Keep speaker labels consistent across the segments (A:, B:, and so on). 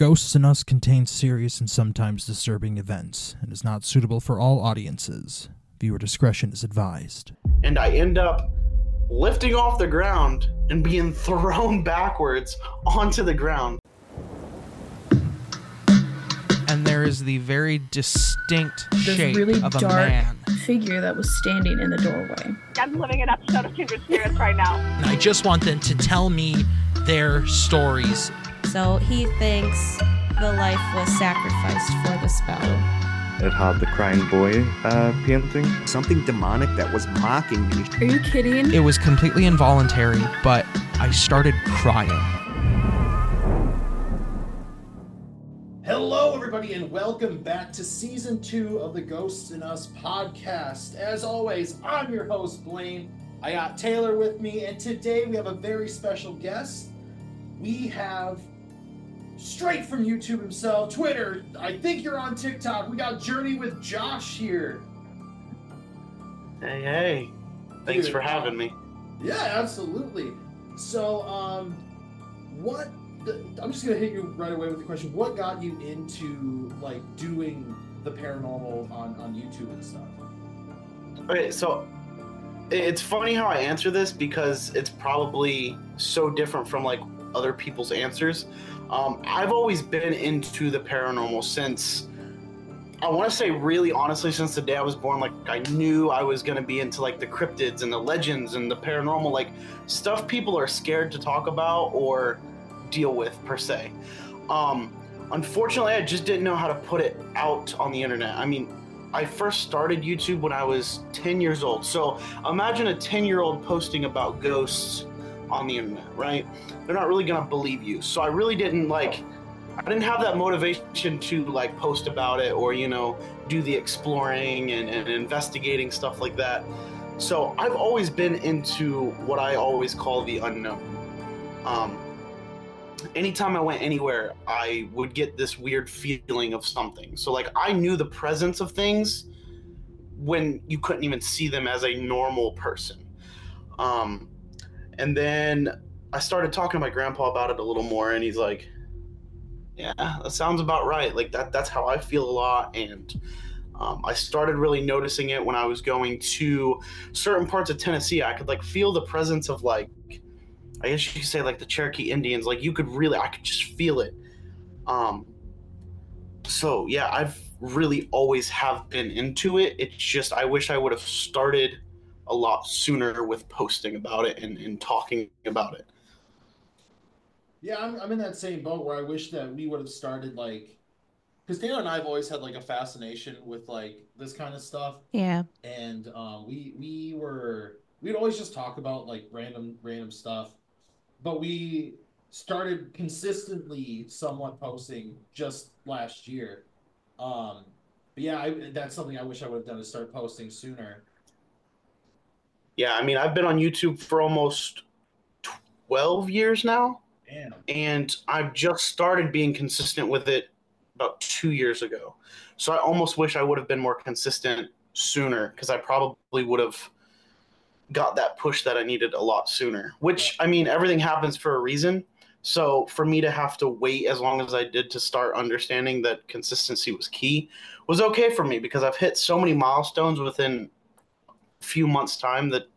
A: Ghosts in Us contains serious and sometimes disturbing events and is not suitable for all audiences. Viewer discretion is advised.
B: And I end up lifting off the ground and being thrown backwards onto the ground.
C: And there is the very distinct
D: This
C: shape
D: really
C: of a
D: dark
C: man.
D: figure that was standing in the doorway.
E: I'm living an episode of Kindred Spirits right now.
C: And I just want them to tell me their stories.
F: So he thinks the life was sacrificed for the spell.
G: It had the crying boy uh, painting.
H: Something demonic that was mocking me.
D: Are you kidding?
C: It was completely involuntary, but I started crying.
I: Hello, everybody, and welcome back to season two of the Ghosts in Us podcast. As always, I'm your host, Blaine. I got Taylor with me, and today we have a very special guest. We have straight from YouTube himself, Twitter. I think you're on TikTok. We got Journey with Josh here.
B: Hey, hey. Thanks
I: Dude,
B: for having me.
I: Yeah, absolutely. So, um, what? The, I'm just gonna hit you right away with the question. What got you into like doing the paranormal on on YouTube and stuff?
B: Okay, so it's funny how I answer this because it's probably so different from like other people's answers. Um, I've always been into the paranormal since I want to say really honestly since the day I was born. Like I knew I was gonna be into like the cryptids and the legends and the paranormal, like stuff people are scared to talk about or deal with per se. Um, unfortunately, I just didn't know how to put it out on the internet. I mean, I first started YouTube when I was 10 years old. So imagine a 10 year old posting about ghosts on the internet, right? They're not really gonna believe you. So I really didn't like, I didn't have that motivation to like post about it or, you know, do the exploring and, and investigating stuff like that. So I've always been into what I always call the unknown. Um, anytime I went anywhere, I would get this weird feeling of something. So, like, I knew the presence of things when you couldn't even see them as a normal person. Um, and then I started talking to my grandpa about it a little more, and he's like, "Yeah, that sounds about right. Like that. That's how I feel a lot." And um, I started really noticing it when I was going to certain parts of Tennessee. I could like feel the presence of like I guess you could say like the Cherokee Indians. Like you could really, I could just feel it. Um. So yeah, I've really always have been into it. It's just I wish I would have started a lot sooner with posting about it and, and talking about it.
I: Yeah, I'm, I'm in that same boat where I wish that we would have started like, because Taylor and I have always had like a fascination with like this kind of stuff,
F: Yeah.
I: and um, we we were we'd always just talk about like random random stuff, but we started consistently somewhat posting just last year. Um, but yeah, I, that's something I wish I would have done is start posting sooner.
B: Yeah, I mean I've been on YouTube for almost twelve years now.
I: Damn.
B: and I've just started being consistent with it about two years ago. So I almost wish I would have been more consistent sooner because I probably would have got that push that I needed a lot sooner. Which I mean, everything happens for a reason. So for me to have to wait as long as I did to start understanding that consistency was key was okay for me because I've hit so many milestones within few months' time that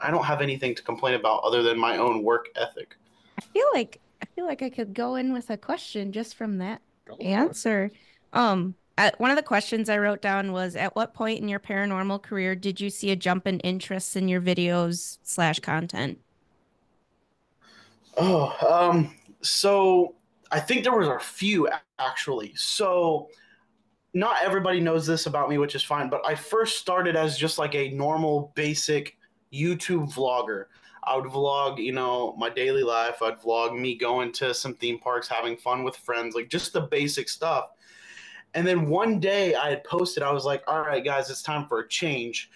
B: I don't have anything to complain about other than my own work ethic.
F: I feel like I feel like I could go in with a question just from that
I: Go
F: answer. Um, at, one of the questions I wrote down was, at what point in your paranormal career did you see a jump in interest in your videos slash content?
B: Oh, um, so I think there was a few actually. So not everybody knows this about me, which is fine, but I first started as just like a normal basic YouTube vlogger. I would vlog, you know, my daily life. I'd vlog me going to some theme parks, having fun with friends, like just the basic stuff. And then one day I had posted, I was like, all right, guys, it's time for a change.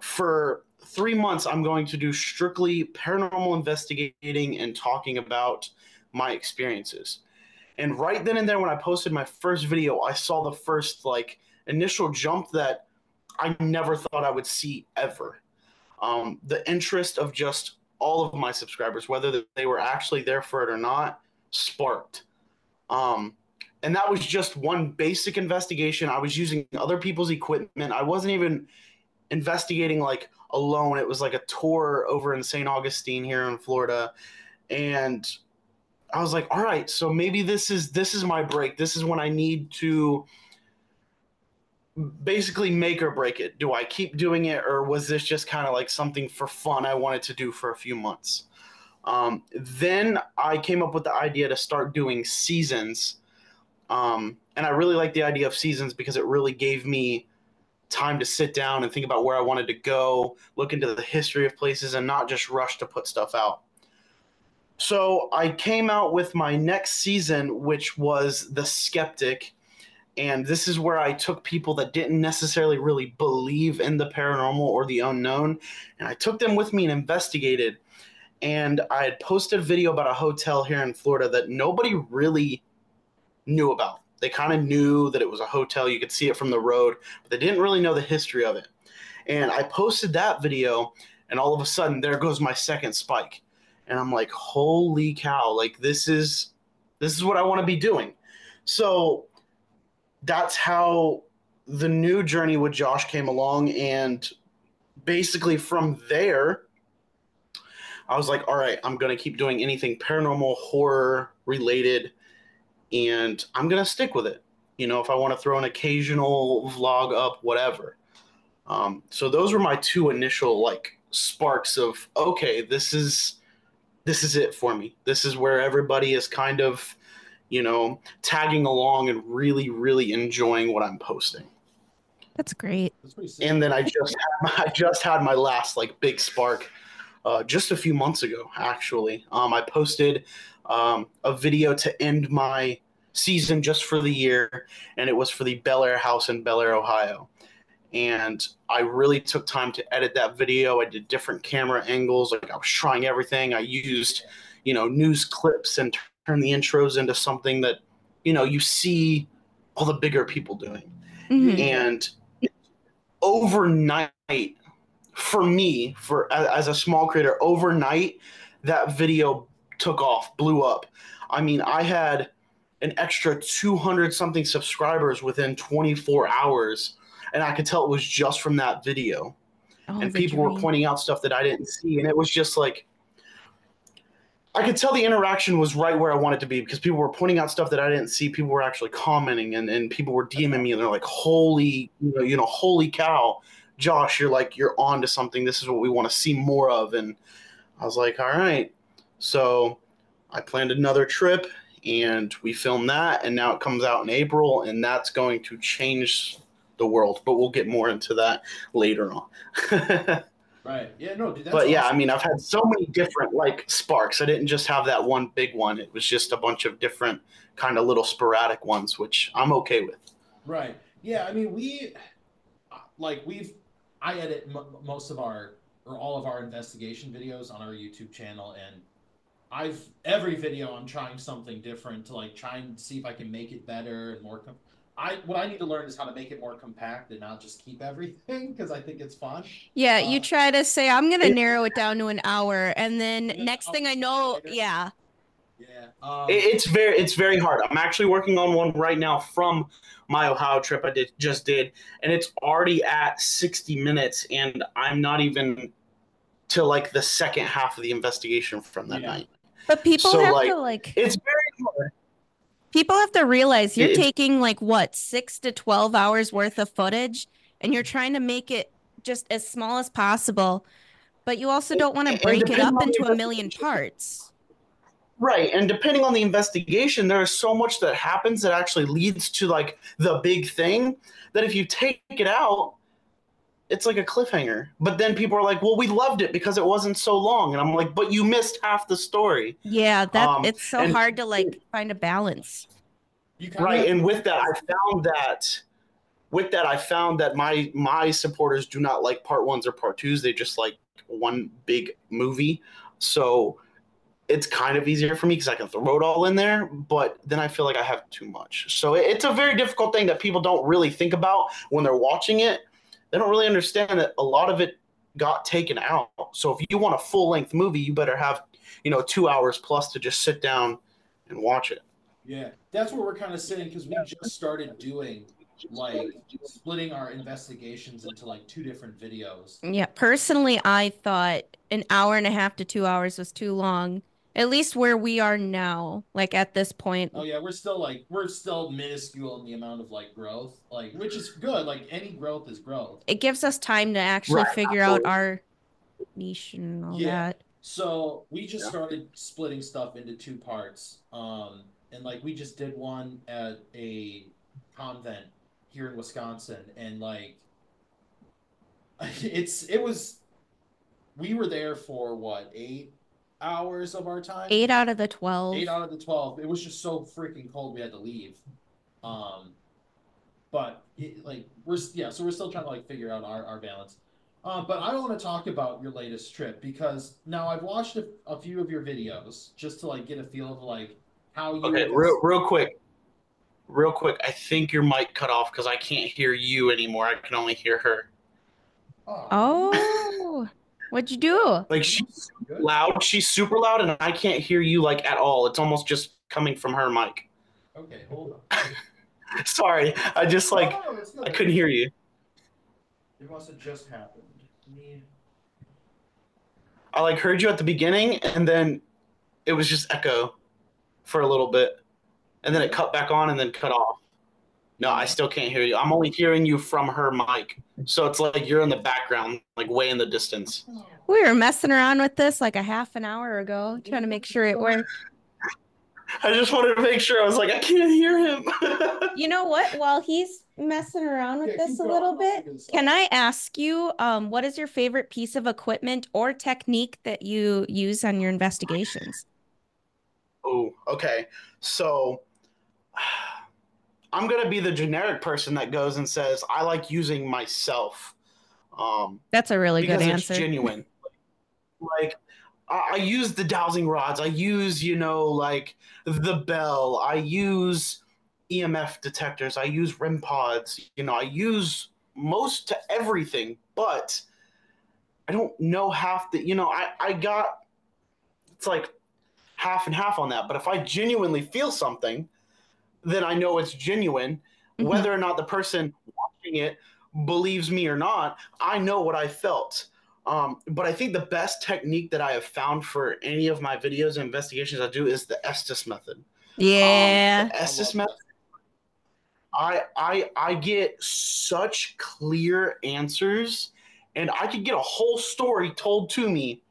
B: For three months, I'm going to do strictly paranormal investigating and talking about my experiences. And right then and there, when I posted my first video, I saw the first like initial jump that I never thought I would see ever. Um, the interest of just all of my subscribers, whether they were actually there for it or not, sparked. Um, and that was just one basic investigation. I was using other people's equipment. I wasn't even investigating like alone. It was like a tour over in St. Augustine here in Florida. And I was like, all right, so maybe this is this is my break. This is when I need to basically make or break it. Do I keep doing it or was this just kind of like something for fun I wanted to do for a few months? Um, then I came up with the idea to start doing seasons. Um, and I really like the idea of seasons because it really gave me time to sit down and think about where I wanted to go, look into the history of places, and not just rush to put stuff out. So I came out with my next season, which was The Skeptic. And this is where I took people that didn't necessarily really believe in the paranormal or the unknown, and I took them with me and investigated. And I had posted a video about a hotel here in Florida that nobody really knew about. They kind of knew that it was a hotel, you could see it from the road, but they didn't really know the history of it. And I posted that video, and all of a sudden, there goes my second spike. And I'm like, holy cow, like this is this is what I want to be doing. So that's how the new journey with Josh came along. And basically from there, I was like, all right, I'm going to keep doing anything paranormal, horror related, and I'm going to stick with it. You know, if I want to throw an occasional vlog up, whatever. Um, so those were my two initial like sparks of okay, this is this is it for me. This is where everybody is kind of, you know, tagging along and really, really enjoying what I'm posting.
F: That's great.
B: And then I just had, I just had my last like big spark uh, just a few months ago. Actually, um, I posted um, a video to end my season just for the year, and it was for the Bellaire House in Bellaire, Ohio. And I really took time to edit that video. I did different camera angles. Like I was trying everything. I used, you know, news clips and turned the intros into something that, you know, you see all the bigger people doing.
F: Mhm.
B: And overnight, for me, for as a small creator, overnight, that video took off, blew up. I mean, I had an extra 200 something subscribers within 24 hours and i could tell it was just from that video.
F: Oh,
B: and people were pointing out stuff that i didn't see and it was just like i could tell the interaction was right where i wanted to be because people were pointing out stuff that i didn't see. People were actually commenting and, and people were dming me and they're like holy you know, you know holy cow josh you're like you're on to something. This is what we want to see more of. And i was like all right. So i planned another trip and we filmed that and now it comes out in april and that's going to change the world but we'll get more into that later on
J: Right. Yeah. No. Dude, that's
B: but yeah i mean i've had so many different like sparks i didn't just have that one big one it was just a bunch of different kind of little sporadic ones which i'm okay with
J: Right. Yeah. I mean, we like we've I edit m- most of our or all of our investigation videos on our YouTube channel, and I've every video I'm trying something different to like try and see if I can make it better and more. Com- I what I need to learn is how to make it more compact and not just keep everything because I think it's fun.
F: Yeah, you
J: Uh,
F: try to say, I'm going to
B: it-
F: narrow it down to an hour. And then
J: Yeah,
F: next
J: I'll
F: thing I know,
J: bigger.
F: yeah.
J: Yeah. Um,
B: It- it's very it's very hard i'm actually working on one right now from my ohio trip i did just did and it's already at 60 minutes and i'm not even to like the second half of the investigation from that
J: Yeah.
B: night
F: But people
B: So,
F: have
B: like,
F: to like
B: it's very hard
F: people have to realize you're
B: It's-
F: taking like what, 6 to 12 hours worth of footage and you're trying to make it just as small as possible. But you also don't want to break it up into a million parts.
B: Right, and depending on the investigation, there is so much that happens that actually leads to like the big thing that if you take it out, it's like a cliffhanger. But then people are like, "Well, we loved it because it wasn't so long," and I'm like, "But you missed half the story."
F: Yeah, that
B: Um,
F: it's so
B: and-
F: hard to like find a balance.
J: you kinda
B: Right, and with that, I found that with that, I found that my my supporters do not like part ones or part twos. They just like one big movie. So it's kind of easier for me because I can throw it all in there. But then I feel like I have too much. So it- it's a very difficult thing that people don't really think about when they're watching it. They don't really understand that a lot of it got taken out. So if you want a full length movie, you better have you know two hours plus to just sit down and watch it.
J: Yeah, that's where we're kind of sitting because we just started doing like splitting our investigations into like two different videos.
F: Yeah, personally, I thought an hour and a half to two hours was too long. At least where we are now, like at this point.
J: Oh yeah, we're still like we're still minuscule in the amount of like growth, like which is good. Like any growth is growth.
F: It gives us time to actually
B: Right,
F: figure out our niche and all
J: Yeah.
F: that.
J: So we just
B: Yeah.
J: started splitting stuff into two parts. Um, and like we just did one at a convent here in Wisconsin, and like it's it was we were there for what eight hours of our time.
F: Eight out of the 12.
J: Eight out of the twelve. It was just so freaking cold we had to leave. Um, but it, like we're yeah, so we're still trying to like figure out our our balance. Uh, but I don't want to talk about your latest trip because now I've watched a, a few of your videos just to like get a feel of like how you.
B: Okay, real, real quick. Real quick, I think your mic cut off because I can't hear you anymore. I can only hear her.
F: Oh, what'd you do?
B: Like she's loud, she's super loud, and I can't hear you like at all. It's almost just coming from her mic.
J: Okay, hold on.
B: Sorry, I just like
J: Oh, it's.
B: I couldn't hear you.
J: It must have just happened. Me-
B: I like heard you at the beginning, and then it was just echo for a little bit, and then it cut back on, and then cut off. No, I still can't hear you. I'm only hearing you from her mic, so it's like you're in the background, like way in the distance.
F: We were messing around with this like a half an hour ago, trying to make sure it worked.
B: I just wanted to make sure. I was like, I can't hear him.
F: You know what? While he's messing around with
J: Yeah,
F: this a little bit, can. I ask you, um, what is your favorite piece of equipment or technique that you use on your investigations?
B: oh, okay. So I'm gonna be the generic person that goes and says I like using myself. Um,
F: That's a really good
B: because
F: answer.
B: it's genuine. Like I, I use the dowsing rods. I use you know like the bell. I use EMF detectors. I use REM pods. You know I use most to everything, but I don't know half the. You know I I got it's like half and half on that. But if I genuinely feel something, then I know it's genuine.
F: Mhm.
B: Whether or not the person watching it believes me or not, I know what I felt. Um, but I think the best technique that I have found for any of my videos and investigations I do is the Estes method.
F: Yeah.
B: Um, the Estes method. I I I get such clear answers, and I could get a whole story told to me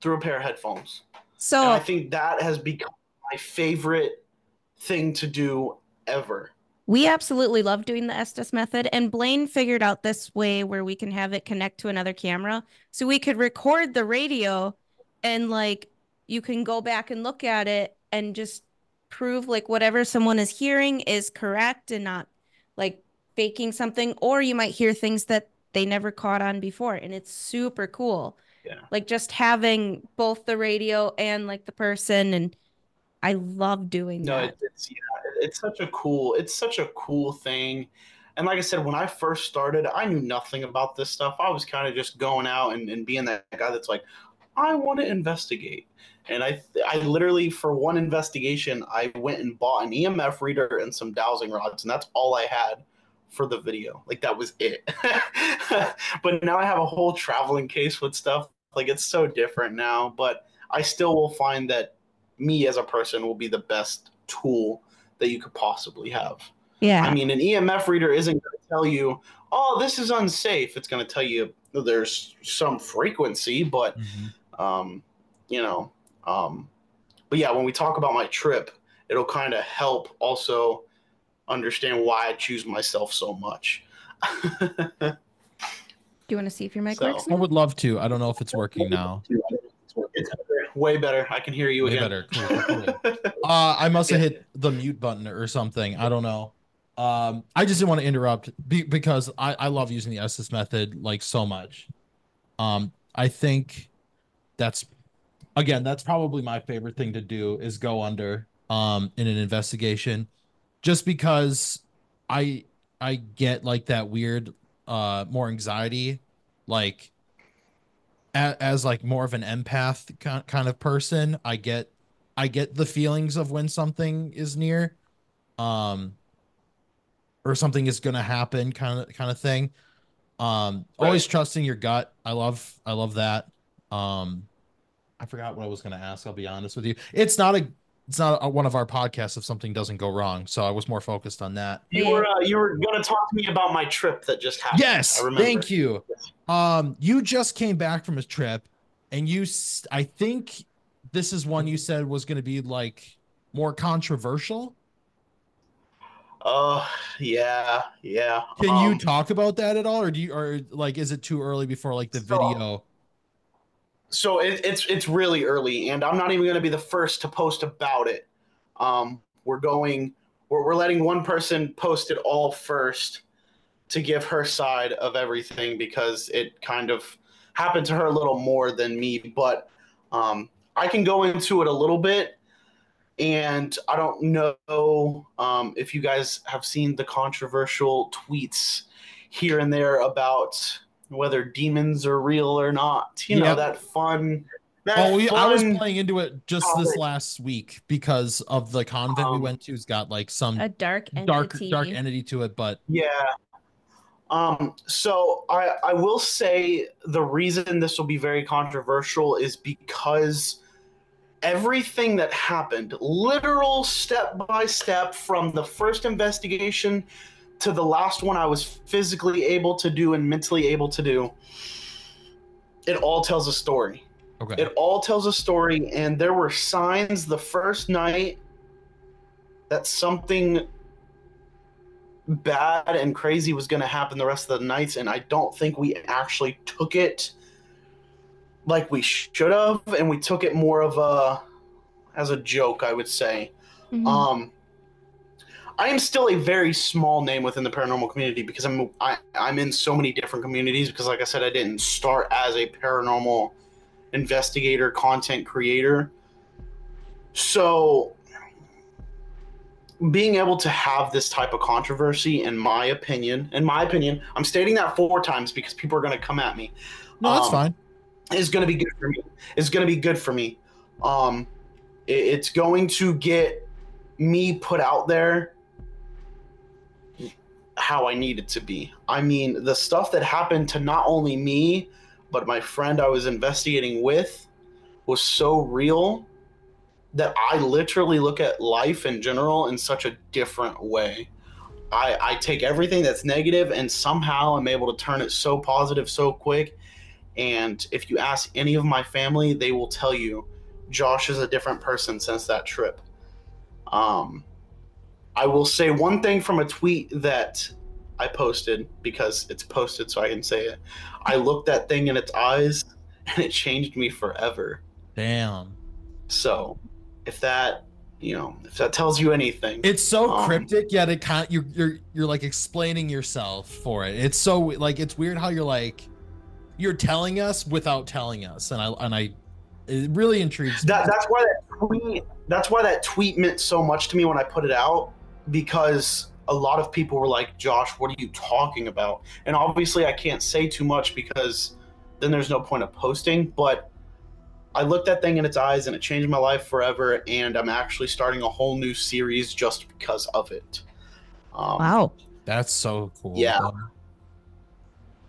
B: through a pair of headphones.
F: So
B: And I think that has become my favorite thing to do ever.
F: We absolutely love doing the Estes method, and Blaine figured out this way where we can have it connect to another camera. So we could record the radio and like you can go back and look at it and just prove like whatever someone is hearing is correct and not like faking something, or you might hear things that they never caught on before, and it's super cool.
B: Yeah.
F: Like just having both the radio and like the person, and I love doing
B: No,
F: that.
B: it, it's yeah, it's such a cool it's such a cool thing. And like I said, when I first started, I knew nothing about this stuff. I was kind of just going out and, and being that guy that's like, I want to investigate. And I I literally for one investigation, I went and bought an EMF reader and some dowsing rods, and that's all I had for the video. Like that was it. but now I have a whole traveling case with stuff. Like it's so different now, but I still will find that me as a person will be the best tool that you could possibly have.
F: Yeah.
B: I mean, an EMF reader isn't going to tell you, "Oh, this is unsafe." It's going to tell you there's some frequency, but um, you know, um, but yeah, when we talk about my trip, it'll kind of help also understand why I choose myself so much.
F: Do you want to see if your mic
B: So-
F: works?
I: I would love to. I don't know if it's working now.
B: It's way better. I can hear you
I: Way
B: again.
I: better. Cool, cool, Uh, I must have hit the mute button or something. I don't know. Um, I just didn't want to interrupt be- because I, I love using the Estes method like so much. Um, I think that's again that's probably my favorite thing to do is go under um in an investigation, just because I I get like that weird uh more anxiety like as, as like more of an empath ki- kind of person i get I get the feelings of when something is near, um, or something is gonna happen, kind of kind of thing. Um, always trusting your gut. I love I love that. Um, I forgot what I was gonna ask. I'll be honest with you. It's not a it's not a, one of our podcasts if something doesn't go wrong. So I was more focused on that.
B: You were uh, you were gonna talk to me about my trip that just happened.
I: Yes,
B: I remember.
I: thank you. Um, you just came back from a trip, and you, I think, this is one you said was going to be like more controversial.
B: Uh, yeah, yeah.
I: Can you
B: Um,
I: talk about that at all, or do you, or like, is it too early before like the
B: So-
I: video?
B: So it, it's it's really early, and I'm not even gonna be the first to post about it. Um, we're going, we're we're letting one person post it all first to give her side of everything because it kind of happened to her a little more than me. But um, I can go into it a little bit, and I don't know um, if you guys have seen the controversial tweets here and there about whether demons are real or not. You know
I: Yep.
B: that fun. That
I: Oh, yeah, I was playing into it just this last week because of the convent we
B: Um,
I: went to. Has got like some
F: A dark
I: dark
F: entity.
I: dark entity to it, but
B: Yeah. Um, so I, I will say the reason this will be very controversial is because everything that happened, literal step by step from the first investigation to the last one I was physically able to do and mentally able to do, it all tells a story.
I: okay.
B: It all tells a story, and there were signs the first night that something bad and crazy was going to happen the rest of the nights, and I don't think we actually took it like we should have, and we took it more of a as a joke, I would say.
F: Mhm.
B: Um, I am still a very small name within the paranormal community because I'm I, I'm in so many different communities because, like I said, I didn't start as a paranormal investigator, content creator. So, being able to have this type of controversy, in my opinion, in my opinion, I'm stating that four times because people are going to come at me
I: no, that's
B: um,
I: fine.
B: is going to be good for me. Is going to be good for me. Um, it- it's going to get me put out there how I needed to be. I mean, the stuff that happened to not only me, but my friend I was investigating with was so real that I literally look at life in general in such a different way. I, I take everything that's negative and somehow I'm able to turn it so positive so quick. And if you ask any of my family, they will tell you Josh is a different person since that trip. Um, I will say one thing from a tweet that I posted because it's posted so I can say it. I looked that thing in its eyes and it changed me forever.
I: Damn.
B: So if that, you know, if that tells you anything,
I: It's so
B: Um,
I: cryptic, yet it kind you're you're you're like explaining yourself for it. It's so like it's weird how you're like you're telling us without telling us, and I and I it really intrigues me.
B: that that's why that tweet that's why that tweet meant so much to me when I put it out because a lot of people were like, "Josh, what are you talking about?" And obviously, I can't say too much because then there's no point of posting. But I looked that thing in its eyes, and it changed my life forever. And I'm actually starting a whole new series just because of it. Um,
F: Wow.
I: That's so cool.
B: Yeah.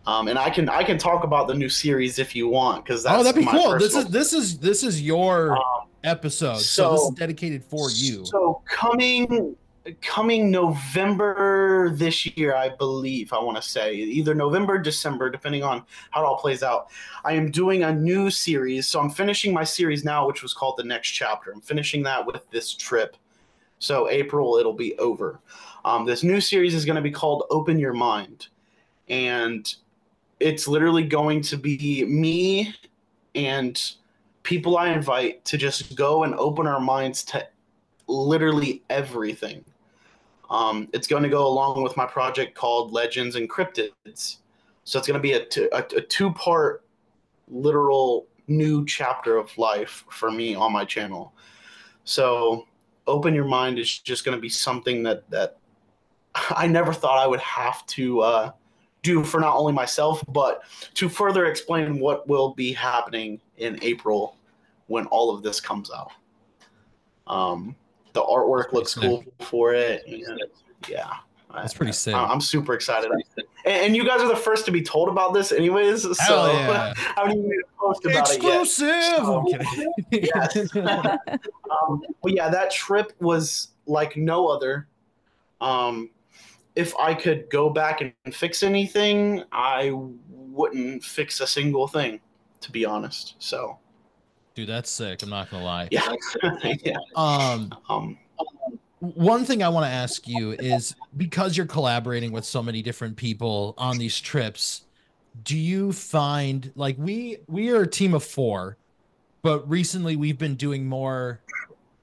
B: Um, and I can I can talk about the new series if you want because that's
I: Oh, that'd be
B: my
I: cool. This is this is this is your
B: Um,
I: episode, so, this is dedicated for you.
B: So coming coming November this year, I believe I want to say either November, December, depending on how it all plays out. I am doing a new series. So I'm finishing my series now, which was called the next chapter. I'm finishing that with this trip. So April it'll be over. Um, this new series is going to be called Open Your Mind, and it's literally going to be me and people I invite to just go and open our minds to literally everything. Um, it's going to go along with my project called Legends and Cryptids. So it's going to be a, t- a, a two part literal new chapter of life for me on my channel. So open your mind is just going to be something that that I never thought I would have to uh, do for not only myself but to further explain what will be happening in April when all of this comes out. Um, the artwork looks
I: sick.
B: cool for it. and yeah,
I: That's pretty sick.
B: I, am super excited. And, and you guys are the first to be told about this, anyways. So
I: Hell yeah.
B: I haven't even posted about
I: Exclusive.
B: it yet. So-
I: I'm kidding.
B: Yes. um, but yeah, that trip was like no other. Um, if I could go back and fix anything, I wouldn't fix a single thing, to be honest. So
I: Dude, that's sick. I'm not gonna lie.
B: yeah, yeah.
I: Um,
B: Um,
I: one thing I want to ask you is because you're collaborating with so many different people on these trips, do you find like we we are a team of four, but recently we've been doing more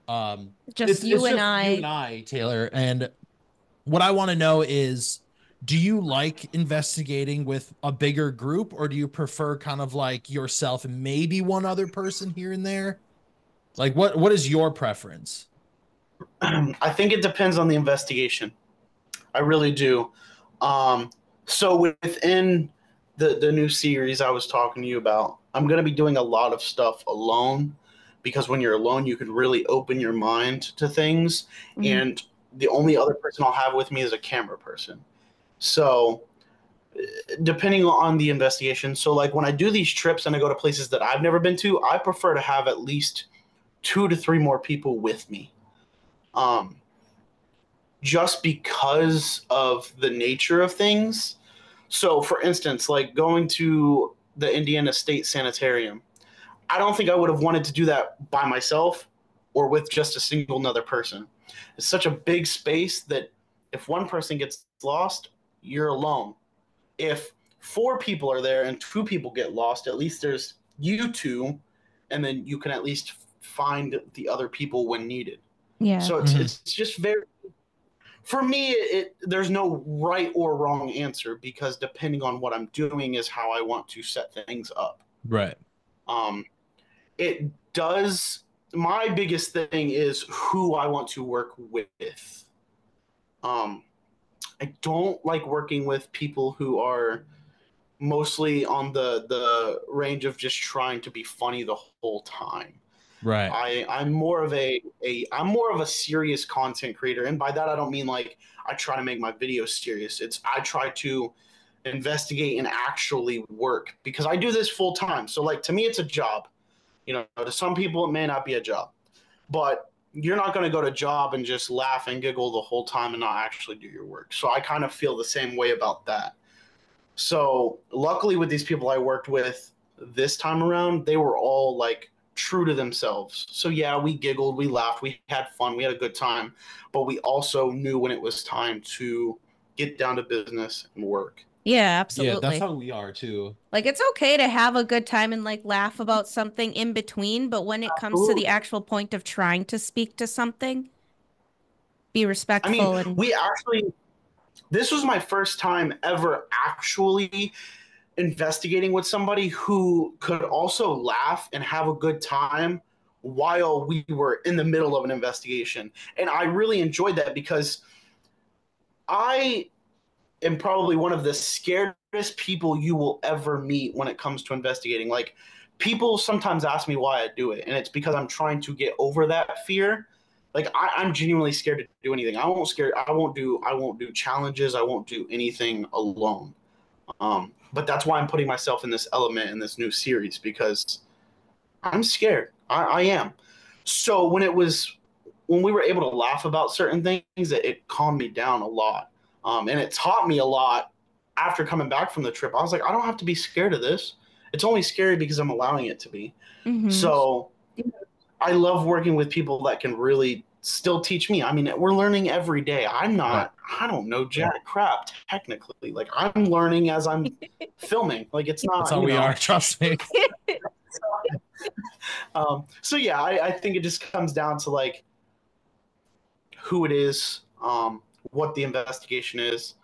I: um
F: Just you and I.
I: you and I, Taylor. And what I want to know is do you like investigating with a bigger group or do you prefer kind of like yourself and maybe one other person here and there? Like what what is your preference?
B: I think it depends on the investigation. I really do. Um, so within the the new series I was talking to you about, I'm going to be doing a lot of stuff alone because when you're alone, you can really open your mind to things,
F: Mhm.
B: and the only other person I'll have with me is a camera person. So depending on the investigation, so like when I do these trips and I go to places that I've never been to, I prefer to have at least two to three more people with me um, just because of the nature of things. So, for instance, like going to the Indiana State Sanitarium, I don't think I would have wanted to do that by myself or with just a single another person. It's such a big space that if one person gets lost, you're alone. If four people are there and two people get lost, at least there's you two, and then you can at least find the other people when needed.
F: Yeah.
B: So it's
I: Mhm.
B: it's just very for me it there's no right or wrong answer because depending on what I'm doing is how I want to set things up.
I: Right.
B: Um it does my biggest thing is who I want to work with. Um I don't like working with people who are mostly on the the range of just trying to be funny the whole time.
I: Right.
B: I I'm more of a a I'm more of a serious content creator, and by that I don't mean like I try to make my videos serious. It's I try to investigate and actually work because I do this full time. So like to me, it's a job. You know, to some people it may not be a job, but you're not going to go to job and just laugh and giggle the whole time and not actually do your work. So I kind of feel the same way about that. So luckily with these people I worked with this time around, they were all like true to themselves. So yeah, we giggled, we laughed, we had fun, we had a good time, but we also knew when it was time to get down to business and work.
F: Yeah, absolutely.
I: Yeah, that's how we are too.
F: Like it's okay to have a good time and like laugh about something in between, but when it comes to the actual point of trying to speak to something, be respectful.
B: I
F: respectful
B: mean,
F: and
B: we actually this was my first time ever actually investigating with somebody who could also laugh and have a good time while we were in the middle of an investigation. And I really enjoyed that because I am probably one of the scaredest people you will ever meet when it comes to investigating. Like people sometimes ask me why I do it, and it's because I'm trying to get over that fear. Like I, I'm genuinely scared to do anything. I won't scare. I won't do. I won't do challenges. I won't do anything alone. Um, but that's why I'm putting myself in this element in this new series because I'm scared. I, I am. So when it was when we were able to laugh about certain things, it, it calmed me down a lot, um, and it taught me a lot. After coming back from the trip, I was like, I don't have to be scared of this. It's only scary because I'm allowing it to be.
F: Mhm.
B: So I love working with people that can really still teach me. I mean, we're learning every day. I'm not, I don't know jack crap technically. Like I'm learning as I'm filming. Like it's not.
I: That's how
B: you
I: we
B: know,
I: are. Trust me.
B: um, so yeah, I, I think it just comes down to like who it is, um, what the investigation is.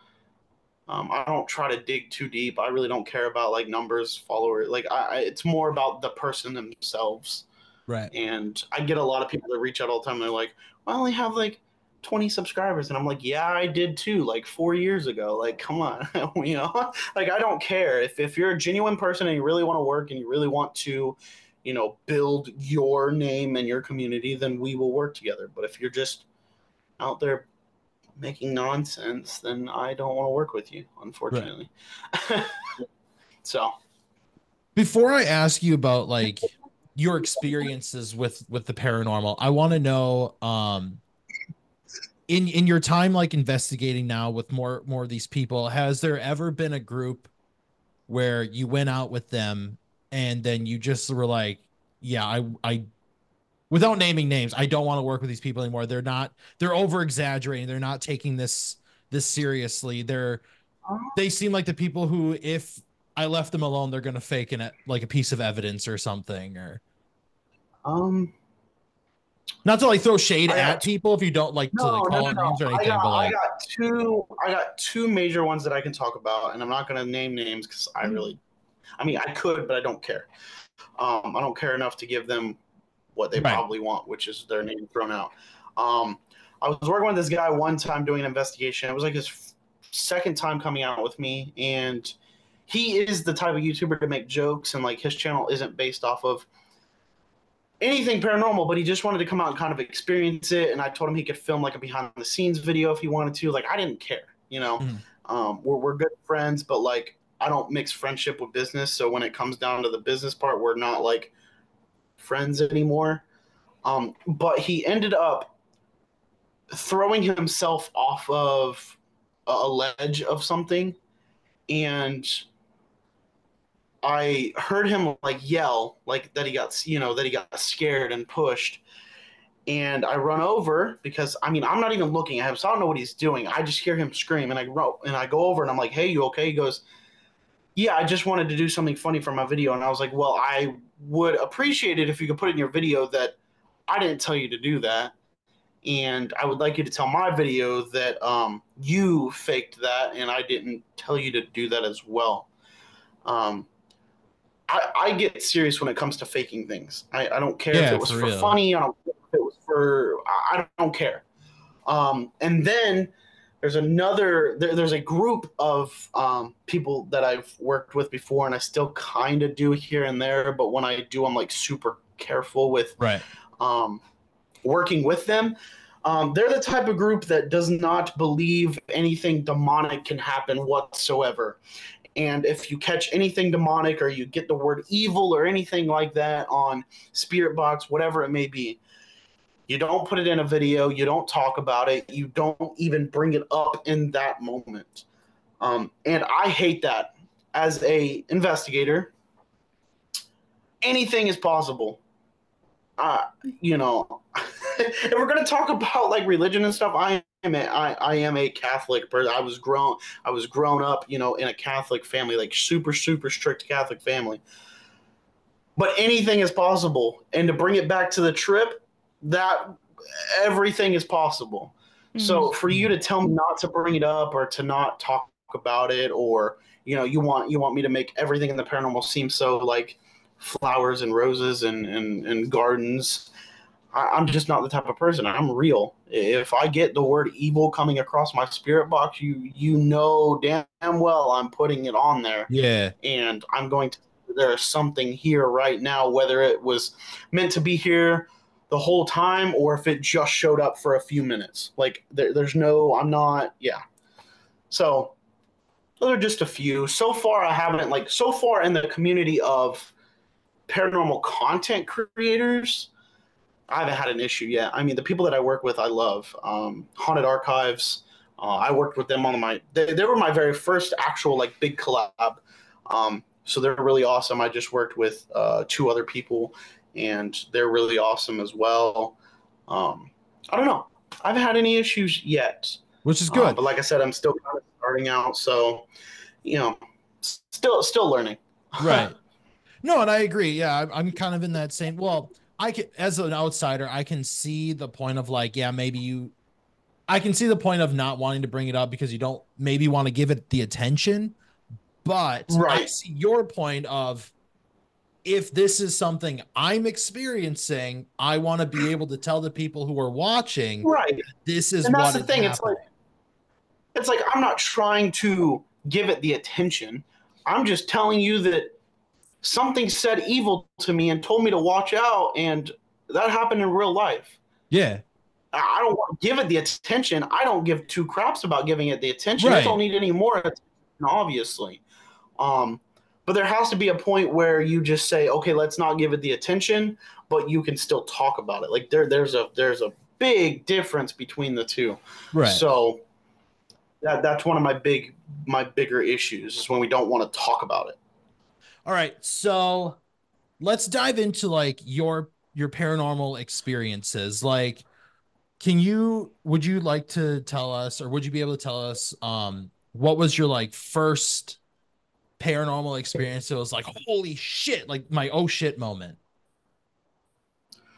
B: Um, I don't try to dig too deep. I really don't care about like numbers, followers. Like I, I, it's more about the person themselves.
I: Right.
B: And I get a lot of people that reach out all the time. They're like, well, "I only have like 20 subscribers," and I'm like, "Yeah, I did too. Like four years ago. Like, come on, you know. Like I don't care if if you're a genuine person and you really want to work and you really want to you know, build your name and your community, then we will work together. But if you're just out there making nonsense, then I don't want to work with you, unfortunately. so
I: before I ask you about like your experiences with with the paranormal, I want to know um in in your time like investigating now with more more of these people, has there ever been a group where you went out with them and then you just were like, yeah, I I without naming names, I don't want to work with these people anymore. They're not they're over exaggerating. They're not taking this this seriously. They're they seem like the people who if I left them alone, they're gonna fake it like a piece of evidence or something or
B: um
I: not to like throw shade
B: I
I: at
B: got-
I: people if you don't like to like call out names or
B: I
I: anything,
B: got,
I: but
B: I
I: like
B: got two. I got two major ones that I can talk about, and I'm not going to name names because I
I: Mm-hmm.
B: really, I mean, I could, but I don't care. Um, I don't care enough to give them what they
I: Right.
B: probably want, which is their name thrown out. Um, I was working with this guy one time doing an investigation. It was like his f- second time coming out with me, and he is the type of YouTuber to make jokes, and like his channel isn't based off of anything paranormal, but he just wanted to come out and kind of experience it. And I told him he could film like a behind the scenes video if he wanted to. Like I didn't care, you know.
I: Mhm.
B: Um, we're we're good friends, but like I don't mix friendship with business. So when it comes down to the business part, we're not like friends anymore. Um, but he ended up throwing himself off of a ledge of something, and I heard him like yell, like that he got, you know, that he got scared and pushed. And I run over because I mean I'm not even looking at him, so I don't know what he's doing. I just hear him scream, and I and I go over and I'm like, "Hey, you okay?" He goes, "Yeah, I just wanted to do something funny for my video." And I was like, "Well, I would appreciate it if you could put in your video that I didn't tell you to do that, and I would like you to tell my video that um, you faked that, and I didn't tell you to do that as well." Um, I, I get serious when it comes to faking things. I, I don't care if it was
I: for
B: for, funny. I don't care if it was for. I I don't care. Um, and then there's another. There, there's a group of um, people that I've worked with before, and I still kind of do here and there. But when I do, I'm like super careful with
I: right.
B: um, working with them. Um, they're the type of group that does not believe anything demonic can happen whatsoever. And if you catch anything demonic or you get the word evil or anything like that on Spirit Box, whatever it may be, you don't put it in a video, you don't talk about it, you don't even bring it up in that moment. Um, and I hate that. As a investigator, anything is possible uh, you know, if we're gonna talk about like religion and stuff, I am a, I, I am a Catholic person. I was grown I was grown up, you know, in a Catholic family, like super super strict Catholic family. But anything is possible, and to bring it back to the trip, that everything is possible. So mm-hmm. for you to tell me not to bring it up or to not talk about it, or you know, you want you want me to make everything in the paranormal seem so like flowers and roses and and, and gardens. I, I'm just not the type of person. I'm real. If I get the word evil coming across my spirit box, you you know damn well I'm putting it on there
I: Yeah.
B: and I'm going to there's something here right now, whether it was meant to be here the whole time or if it just showed up for a few minutes. Like there, there's no, I'm not, yeah. So those are just a few. So far, I haven't like so far in the community of paranormal content creators. I haven't had an issue yet. I mean, the people that I work with, I love. Um, Haunted Archives. Uh, I worked with them on my. They, they were my very first actual like big collab. Um, so they're really awesome. I just worked with uh, two other people, and they're really awesome as well. Um, I don't know. I haven't had any issues yet.
I: Which is
B: Uh,
I: good.
B: but like I said, I'm still kind of starting out, so you know, still still learning.
I: right no and i agree yeah I'm, kind of in that same well i can as an outsider i can see the point of like yeah maybe you i can see the point of not wanting to bring it up because you don't maybe want to give it the attention but i
B: Right.
I: see your point of if this is something i'm experiencing i want to be able to tell the people who are watching
B: Right.
I: this is
B: and
I: what
B: that's the thing. It's
I: happening.
B: like it's like I'm not trying to give it the attention. I'm just telling you that something said evil to me and told me to watch out, and that happened in real life.
I: Yeah.
B: I I don't want to give it the attention. I don't give two craps about giving it the attention.
I: Right.
B: It don't need any more attention, obviously. Um, but there has to be a point where you just say, okay, let's not give it the attention, but you can still talk about it. Like there, there's a there's a big difference between the two.
I: Right.
B: So that that's one of my big my bigger issues is when we don't want to talk about it.
I: All right, so let's dive into like your your paranormal experiences. Like, can you would you like to tell us, or would you be able to tell us, um, what was your like first paranormal experience that was like, holy shit, like my oh shit moment?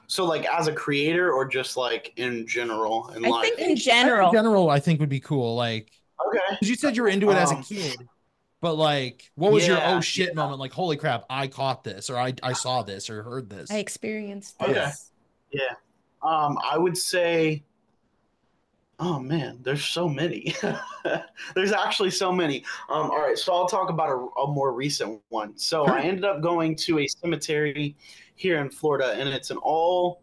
B: So like as a creator or just like in general in
F: I
B: life.
F: think in general.
I: In general, I think would be cool. Like,
B: okay,
I: because you said you were into it as a
B: Um,
I: kid, but like, what was your oh shit moment? Like, holy crap, I caught this, or I I saw this, or heard this.
F: I experienced
B: Okay.
F: this.
B: Yeah. Um, I would say, oh man, there's so many. there's actually so many. Um, all right, so I'll talk about a, a more recent one. So I ended up going to a cemetery here in Florida, and it's an all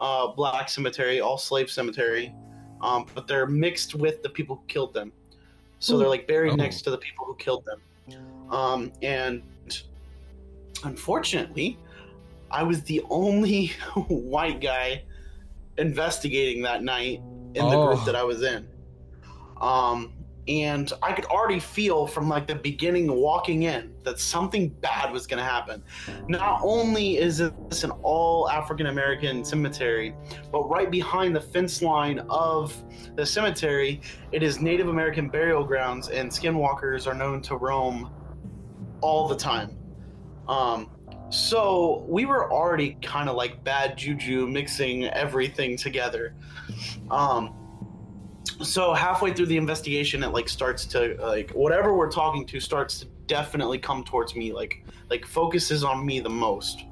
B: uh, black cemetery, all slave cemetery, um, but they're mixed with the people who killed them. So they're like buried
I: Oh.
B: next to the people who killed them. Um, and unfortunately, I was the only white guy investigating that night in the
I: Oh.
B: group that I was in. Um, and I could already feel from like the beginning walking in that something bad was going to happen. Not only is this an all African American cemetery, but right behind the fence line of the cemetery, it is Native American burial grounds, and skinwalkers are known to roam all the time. Um, so we were already kind of like bad juju mixing everything together. Um, so halfway through the investigation, it like starts to like whatever we're talking to starts to definitely come towards me, like like focuses on me the most.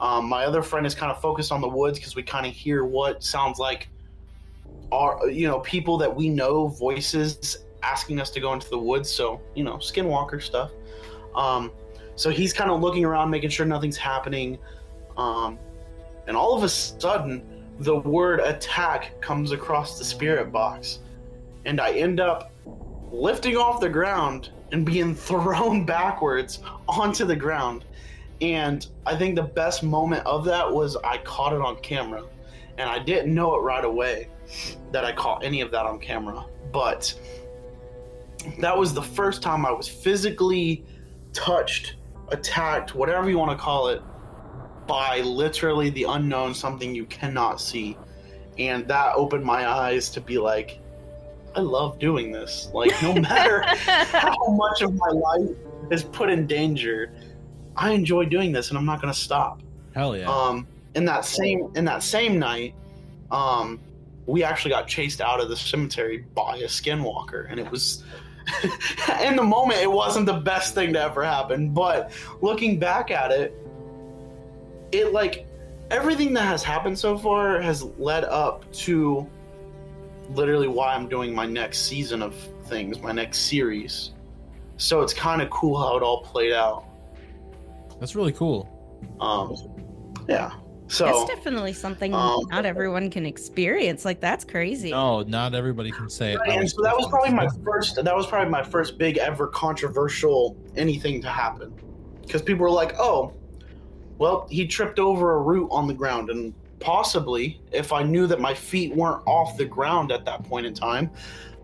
B: Um, my other friend is kind of focused on the woods because we kind of hear what sounds like are you know people that we know voices asking us to go into the woods. So you know skinwalker stuff. Um, so he's kind of looking around, making sure nothing's happening. Um, and all of a sudden, the word attack comes across the spirit box. And I end up lifting off the ground and being thrown backwards onto the ground. And I think the best moment of that was I caught it on camera. And I didn't know it right away that I caught any of that on camera. But that was the first time I was physically touched, attacked, whatever you want to call it, by literally the unknown, something you cannot see. And that opened my eyes to be like, I love doing this. Like, no matter how much of my life is put in danger, I enjoy doing this and I'm not going to stop.
I: Hell yeah.
B: Um, in that same in that same night, um, we actually got chased out of the cemetery by a skinwalker, and it was in the moment it wasn't the best thing to ever happen. But looking back at it, it like everything that has happened so far has led up to literally why I'm doing my next season of things, my next series. So it's kind of cool how it all played out.
I: That's really cool.
B: Um, yeah. So
F: that's definitely something
B: um,
F: not everyone can experience. Like that's crazy.
I: No, not everybody can say it.
B: And so that was probably my first. That was probably my first big ever controversial anything to happen, because people were like, "Oh, well, he tripped over a root on the ground," and possibly if I knew that my feet weren't off the ground at that point in time,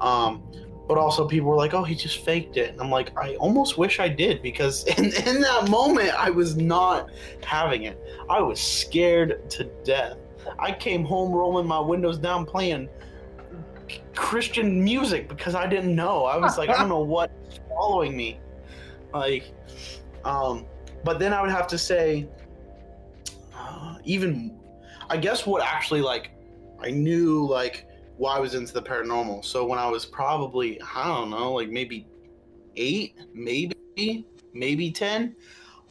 B: um, but also people were like, "Oh, he just faked it," and I'm like, I almost wish I did because in in that moment I was not having it. I was scared to death. I came home rolling my windows down, playing Christian music because I didn't know. I was like, I don't know what's following me. Like, um, but then I would have to say, uh, even, I guess what actually like, I knew like why I was into the paranormal. So when I was probably, I don't know, like maybe eight, maybe, maybe 10,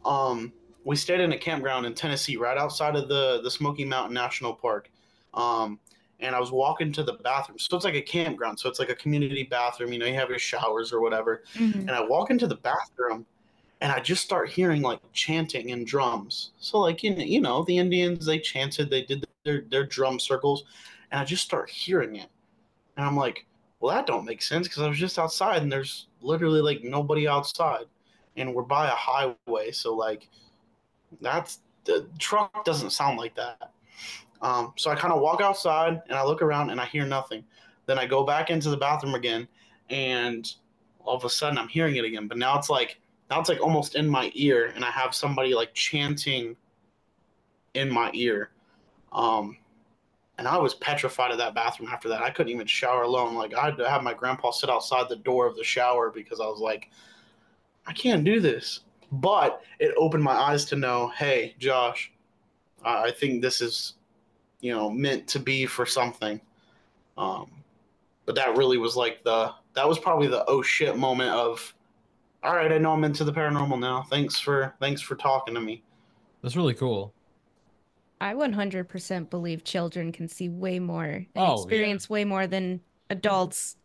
B: um, we stayed in a campground in Tennessee, right outside of the, the Smoky Mountain National Park. Um, and I was walking to the bathroom. So it's like a campground. So it's like a community bathroom. You know, you have your showers or whatever.
F: Mhm.
B: And I walk into the bathroom, and I just start hearing like chanting and drums. So like you know, you know the Indians they chanted, they did their their drum circles, and I just start hearing it, and I'm like, well that don't make sense because I was just outside and there's literally like nobody outside, and we're by a highway, so like that's the truck doesn't sound like that. Um, so I kind of walk outside and I look around and I hear nothing. Then I go back into the bathroom again, and all of a sudden I'm hearing it again. But now it's like now it's like almost in my ear, and I have somebody like chanting in my ear. Um, and I was petrified of that bathroom after that. I couldn't even shower alone. Like I had to have my grandpa sit outside the door of the shower because I was like, I can't do this. But it opened my eyes to know, hey, Josh, I I think this is, you know, meant to be for something. Um, but that really was like the that was probably the oh shit moment of, all right, I know I'm into the paranormal now. Thanks for thanks for talking to me.
I: That's really cool.
F: I 100% believe children can see way more and
I: Oh, yeah.
F: experience way more than adults.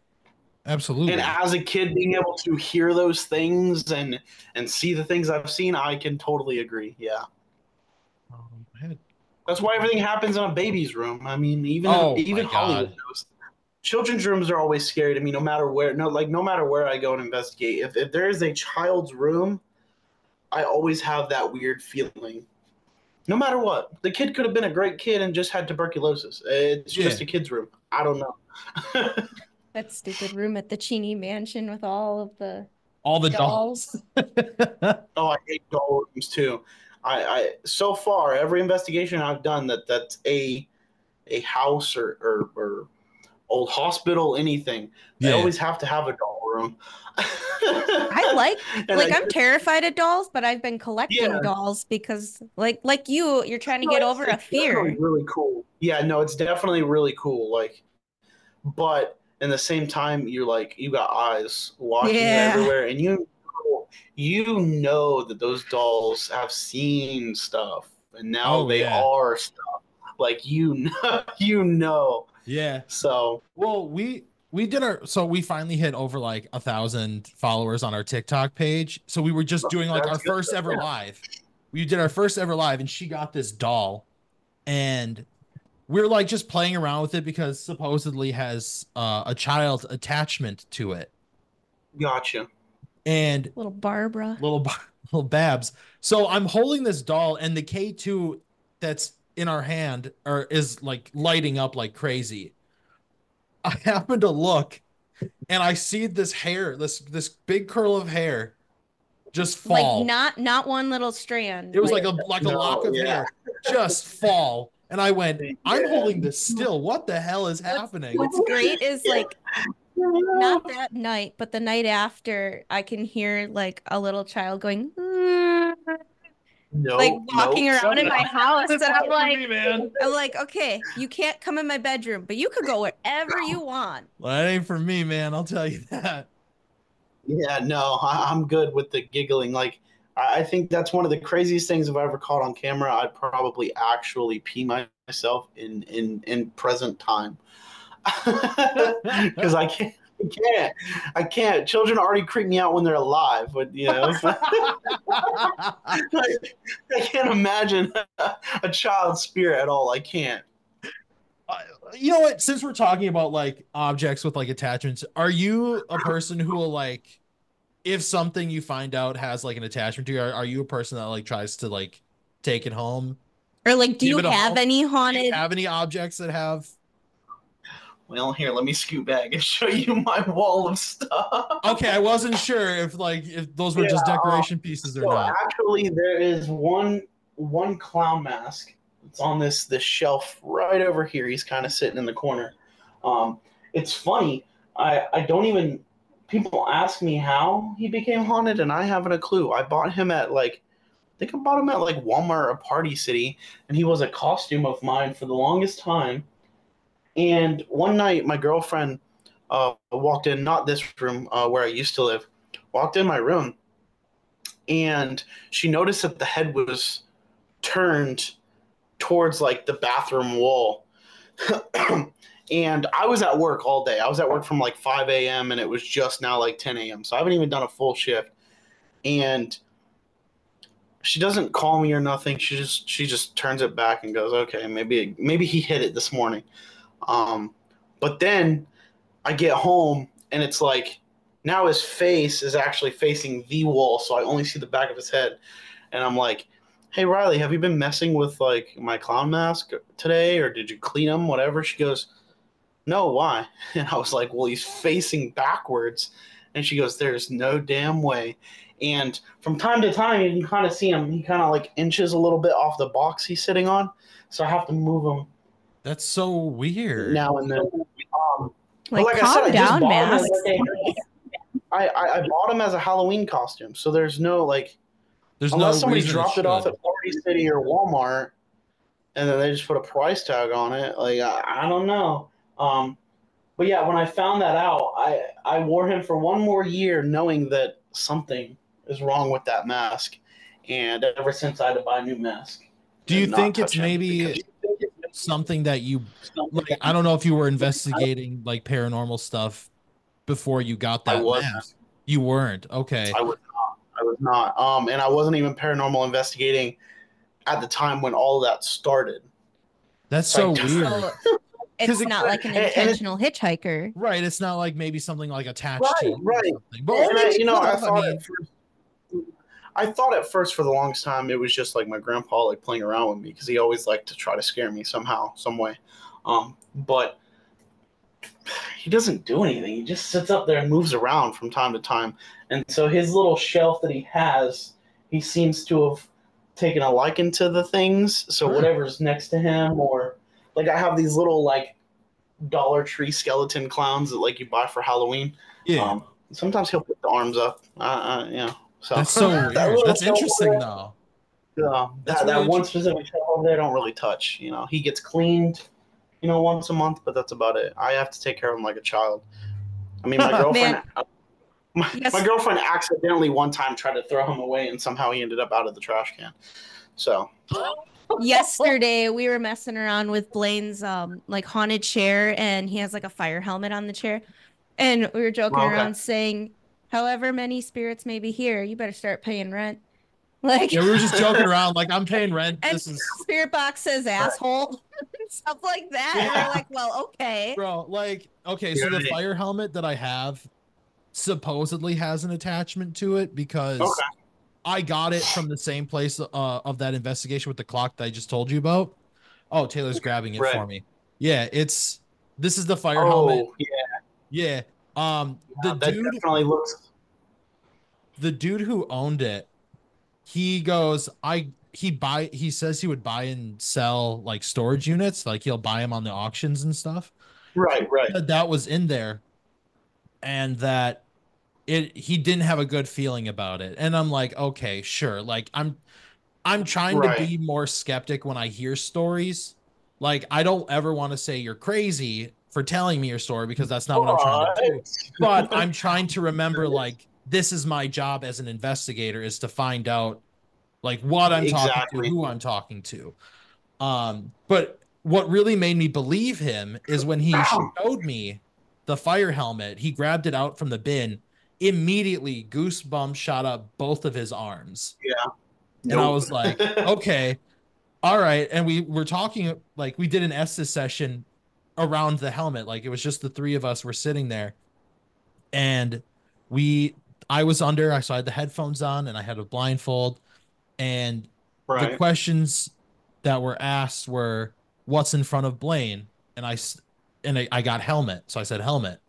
I: Absolutely.
B: And as a kid, being able to hear those things and and see the things I've seen, I can totally agree. Yeah,
I: Um, had-
B: that's why everything happens in a baby's room. I mean, even
I: Oh,
B: even Hollywood
I: God.
B: knows. Children's rooms are always scary to me, no matter where. No, like no matter where I go and investigate. If if there is a child's room, I always have that weird feeling. No matter what, the kid could have been a great kid and just had tuberculosis. It's just a kid's room. I don't know.
F: That stupid room at the Cheney Mansion with all of the
I: all the
F: dolls.
I: dolls.
B: Oh, I hate doll rooms too. I, I so far every investigation I've done that that's a a house or or, or old hospital anything. They
I: Yeah.
B: always have to have a doll room.
F: I like like
B: I-
F: I'm terrified of dolls, but I've been collecting
B: Yeah.
F: dolls because like like you, you're trying to get over a fear.
B: Really cool. Yeah, no, it's definitely really cool. Like, but in the same time, you're like you got eyes watching
F: Yeah.
B: everywhere, and you know, you know that those dolls have seen stuff, and now
I: Oh,
B: they
I: yeah.
B: are stuff. Like you know, you know.
I: yeah.
B: So
I: Well, we we did our so we finally hit over like a thousand followers on our TikTok page. So we were just oh, doing like
B: That's
I: our
B: good.
I: first ever
B: Yeah.
I: live. We did our first ever live, and she got this doll, and we're like just playing around with it because supposedly has uh, a child attachment to it,
B: gotcha.
I: and
F: Little Barbara.
I: little Ba- little Babs. So I'm holding this doll, and the K2 that's in our hand or is like lighting up like crazy. I happen to look, and I see this hair, this this big curl of hair, just fall.
F: Like not not one little strand.
I: it was like, a like a
B: No,
I: lock of
B: yeah.
I: hair, just fall. And I went, I'm holding this still. What the hell is happening?
F: What's great is like not that night, but the night after, I can hear like a little child going, "Mm,"
B: No,
F: like walking
B: no.
F: around in my house, and I'm like,
I: man.
F: I'm like, okay, you can't come in my bedroom, but you could go wherever you want.
I: Well, that ain't for me, man. I'll tell you that.
B: Yeah, no, I, I'm good with the giggling. Like, I, think that's one of the craziest things I've ever caught on camera. I'd probably actually pee myself in in in present time because I can't. I can't. I can't. Children already creep me out when they're alive, but you know, I, I can't imagine a child's spirit at all. I can't.
I: Uh, you know what? Since we're talking about like objects with like attachments, are you a person who will like, if something you find out has like an attachment to you, are, are you a person that like tries to like take it home?
F: Or like, do you have
I: home.
F: any
I: Do you
F: haunted?
I: have any objects that have?
B: Well, here, let me scoot back and show you my wall of stuff.
I: Okay, I wasn't sure if like if those were just
B: Yeah,
I: decoration pieces or
B: So
I: not.
B: actually, there is one one clown mask. It's on this this shelf right over here. He's kind of sitting in the corner. Um, it's funny. I I don't even. People ask me how he became haunted, and I haven't a clue. I bought him at like. I think I bought him at like Walmart or Party City, and he was a costume of mine for the longest time. And one night, my girlfriend uh, walked in, not this room uh, where I used to live, walked in my room, and she noticed that the head was turned towards like the bathroom wall. and I was at work all day. I was at work from like 5 a.m. and it was just now like 10 a.m. So I haven't even done a full shift. And she doesn't call me or nothing. She just she just turns it back and goes, "Okay, maybe maybe he hit it this morning." Um, but then I get home and it's like now his face is actually facing the wall, so I only see the back of his head, and I'm like, "Hey Riley, have you been messing with like my clown mask today, or did you clean them, Whatever." She goes, "No, why?" And I was like, "Well, he's facing backwards," and she goes, "There's no damn way." And from time to time, you can kind of see him. He kind of like inches a little bit off the box he's sitting on, so I have to move him
I: That's so weird.
B: now and then. Um, but
F: Like,
B: I
F: calm
B: said, I just
F: down,
B: bought him as,
F: Max.
B: like, a- I, I, I bought him as a Halloween costume, so there's no like
I: There's
B: unless
I: no
B: somebody dropped it off at Party City or Walmart, and then they just put a price tag on it. Like I, I don't know. Um, but yeah, when I found that out, I I wore him for one more year, knowing that something is wrong with that mask, and ever since I had to buy a new mask.
I: Do you think it's maybe something that you like? I don't know if you were investigating like paranormal stuff before you got
B: I
I: that
B: wasn't.
I: mask. You weren't. Okay.
B: I was not. I was not. Um, and I wasn't even paranormal investigating at the time when all of that started.
I: That's so
B: Like,
I: weird.
F: So
I: 'Cause
F: it's
I: it-
F: not like an
B: and- and it-
F: intentional hitchhiker.
I: Right. It's not like maybe something like attached
B: Right,
I: to you
B: right.
I: something. But
B: And I, you know, I
I: have,
B: thought
I: mean,
B: at first, I thought at first for the longest time it was just like my grandpa like playing around with me because he always liked to try to scare me somehow, some way. Um, but he doesn't do anything. He just sits up there and moves around from time to time. And so his little shelf that he has, he seems to have taken a liking to the things. So whatever's next to him, or like I have these little like Dollar Tree skeleton clowns that like you buy for Halloween.
I: yeah.
B: Um, sometimes he'll put the arms up. Uh, uh, you know. So
I: That's so weird.
B: little
I: That's interesting though.
B: Yeah. uh,
I: That's
B: that, that
I: really
B: one
I: interesting.
B: specific shelf over there, I don't really touch. You know, he gets cleaned, you know, once a month, but that's about it. I have to take care of him like a child. I mean, my girlfriend. My,
F: Yes.
B: my girlfriend accidentally one time tried to throw him away, and somehow he ended up out of the trash can. So
F: Yesterday we were messing around with Blaine's um like haunted chair and he has like a fire helmet on the chair. And we were joking
B: Okay.
F: around saying, however many spirits may be here, you better start paying rent. Like
I: Yeah, we were just joking around. Like I'm paying rent.
F: and
I: This is
F: spirit box says asshole and stuff like that. And we're like, well, okay.
I: bro. Like okay, so the fire helmet that I have supposedly has an attachment to it because
B: Okay.
I: I got it from the same place uh, of that investigation with the clock that I just told you about. Oh, Taylor's grabbing it
B: Right.
I: for me. Yeah, it's this is the fire helmet.
B: oh yeah,
I: Yeah. Um the
B: that
I: dude
B: definitely looks.
I: the dude who owned it, he goes, I he buy he says he would buy and sell like storage units, like he'll buy them on the auctions and stuff.
B: Right, right.
I: That was in there, and that it he didn't have a good feeling about it. And I'm like, okay, sure. Like I'm I'm trying
B: Right.
I: to be more skeptic when I hear stories. Like I don't ever want to say you're crazy for telling me your story because that's not what I'm trying to do but I'm trying to remember like this is my job as an investigator is to find out like what I'm talking to, who I'm talking to. Um, but what really made me believe him is when he showed me the fire helmet, he grabbed it out from the bin. Immediately, goosebumps shot up both of his arms. Yeah. And I was like, okay, all right. And we were talking like we did an Estes session around the helmet. Like it was just the three of us were sitting there. And we I was under, I so I had the headphones on and I had a blindfold. And the questions that were asked were what's in front of Blaine? And I and I, I got helmet. So I said helmet.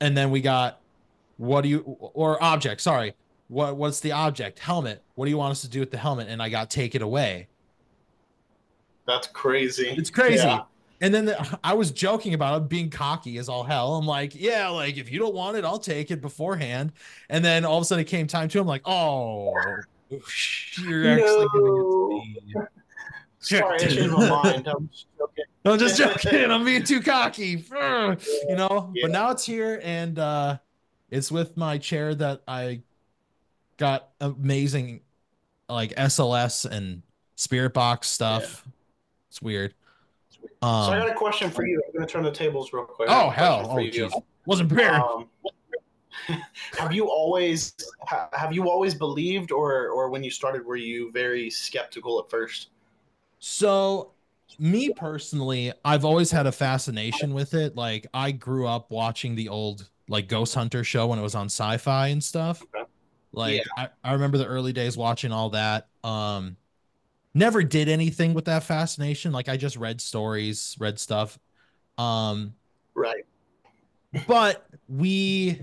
I: And then we got what do you or object, sorry. What what's the object? Helmet. What do you want us to do with the helmet? And I got take it away.
B: That's crazy.
I: It's crazy.
B: Yeah.
I: And then the, I was joking about it being cocky as all hell. I'm like, yeah, like if you don't want it, I'll take it beforehand. And then all of a sudden it came time to I'm like, oh, you're actually giving it to me.
B: Sorry, I changed my mind. I'm just joking.
I: I'm just joking. I'm being too cocky. You know,
B: Yeah.
I: but now it's here and uh it's with my chair that I got amazing like SLS and spirit box stuff. It's weird.
B: so I
I: Um,
B: got a question for you. I'm gonna turn the tables real quick.
I: Oh hell. Oh
B: for you.
I: jeez. Wasn't prepared.
B: Um, have you always ha- have you always believed, or or when you started, were you very skeptical at first?
I: So, me personally, I've always had a fascination with it. Like, I grew up watching the old like Ghost Hunter show when it was on sci-fi and stuff.
B: Okay.
I: Like, I, I remember the early days watching all that. Um, never did anything with that fascination. Like, I just read stories, read stuff. Um,
B: Right.
I: but we